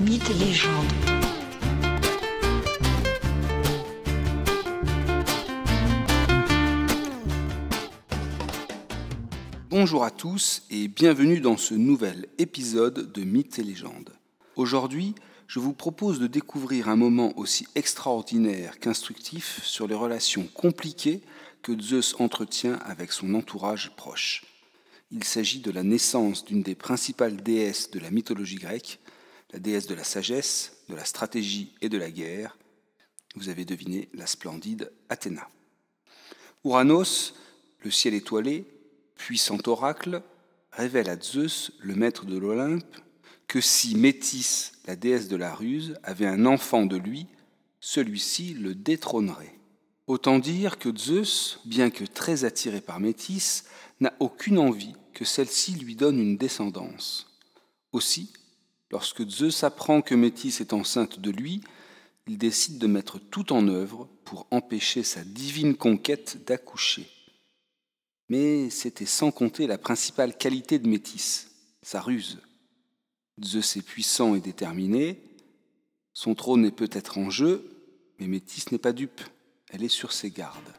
Mythes et légendes. Bonjour à tous et bienvenue dans ce nouvel épisode de Mythes et légendes. Aujourd'hui, je vous propose de découvrir un moment aussi extraordinaire qu'instructif sur les relations compliquées que Zeus entretient avec son entourage proche. Il s'agit de la naissance d'une des principales déesses de la mythologie grecque, la déesse de la sagesse, de la stratégie et de la guerre. Vous avez deviné la splendide Athéna. Ouranos, le ciel étoilé, puissant oracle, révèle à Zeus, le maître de l'Olympe, que si Métis, la déesse de la ruse, avait un enfant de lui, celui-ci le détrônerait. Autant dire que Zeus, bien que très attiré par Métis, n'a aucune envie que celle-ci lui donne une descendance. Aussi, lorsque Zeus apprend que Métis est enceinte de lui, il décide de mettre tout en œuvre pour empêcher sa divine conquête d'accoucher. Mais c'était sans compter la principale qualité de Métis, sa ruse. Zeus est puissant et déterminé, son trône est peut-être en jeu, mais Métis n'est pas dupe, elle est sur ses gardes.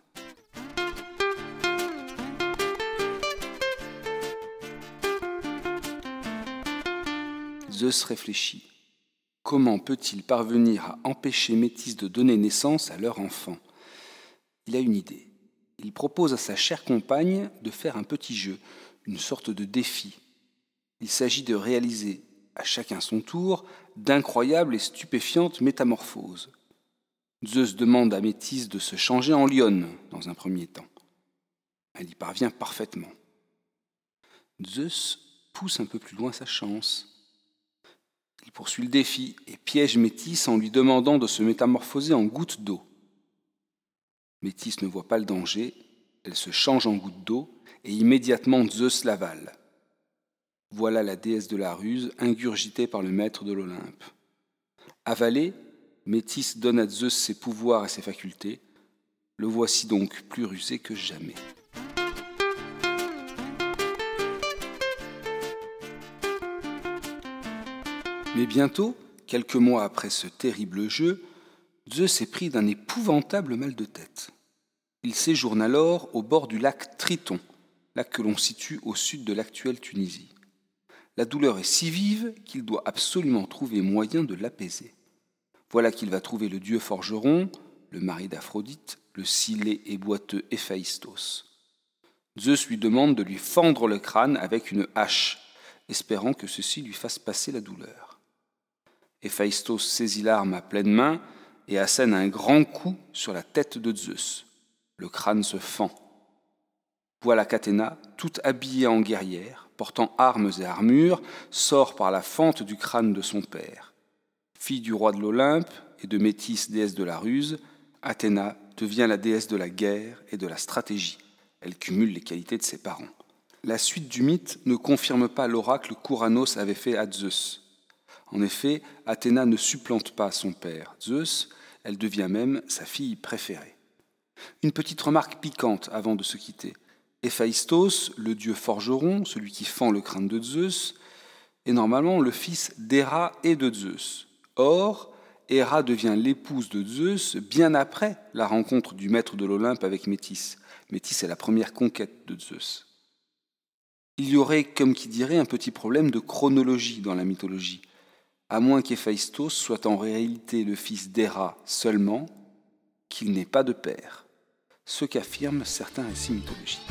Zeus réfléchit. Comment peut-il parvenir à empêcher Métis de donner naissance à leur enfant? Il a une idée. Il propose à sa chère compagne de faire un petit jeu, une sorte de défi. Il s'agit de réaliser, à chacun son tour, d'incroyables et stupéfiantes métamorphoses. Zeus demande à Métis de se changer en lionne dans un premier temps. Elle y parvient parfaitement. Zeus pousse un peu plus loin sa chance. Il poursuit le défi et piège Métis en lui demandant de se métamorphoser en goutte d'eau. Métis ne voit pas le danger, elle se change en goutte d'eau et immédiatement Zeus l'avale. Voilà la déesse de la ruse ingurgitée par le maître de l'Olympe. Avalée, Métis donne à Zeus ses pouvoirs et ses facultés. Le voici donc plus rusé que jamais. Mais bientôt, quelques mois après ce terrible jeu, Zeus est pris d'un épouvantable mal de tête. Il séjourne alors au bord du lac Triton, lac que l'on situe au sud de l'actuelle Tunisie. La douleur est si vive qu'il doit absolument trouver moyen de l'apaiser. Voilà qu'il va trouver le dieu forgeron, le mari d'Aphrodite, le scellé et boiteux Héphaïstos. Zeus lui demande de lui fendre le crâne avec une hache, espérant que ceci lui fasse passer la douleur. Héphaïstos saisit l'arme à pleine main et assène un grand coup sur la tête de Zeus. Le crâne se fend. Voilà qu'Athéna, toute habillée en guerrière, portant armes et armures, sort par la fente du crâne de son père. Fille du roi de l'Olympe et de Métis, déesse de la ruse, Athéna devient la déesse de la guerre et de la stratégie. Elle cumule les qualités de ses parents. La suite du mythe ne confirme pas l'oracle qu'Ouranos avait fait à Zeus. En effet, Athéna ne supplante pas son père, Zeus, elle devient même sa fille préférée. Une petite remarque piquante avant de se quitter. Héphaïstos, le dieu forgeron, celui qui fend le crâne de Zeus, est normalement le fils d'Héra et de Zeus. Or, Héra devient l'épouse de Zeus bien après la rencontre du maître de l'Olympe avec Métis. Métis est la première conquête de Zeus. Il y aurait, comme qui dirait, un petit problème de chronologie dans la mythologie à moins qu'Héphaïstos soit en réalité le fils d'Héra seulement, qu'il n'ait pas de père, ce qu'affirment certains récits mythologiques.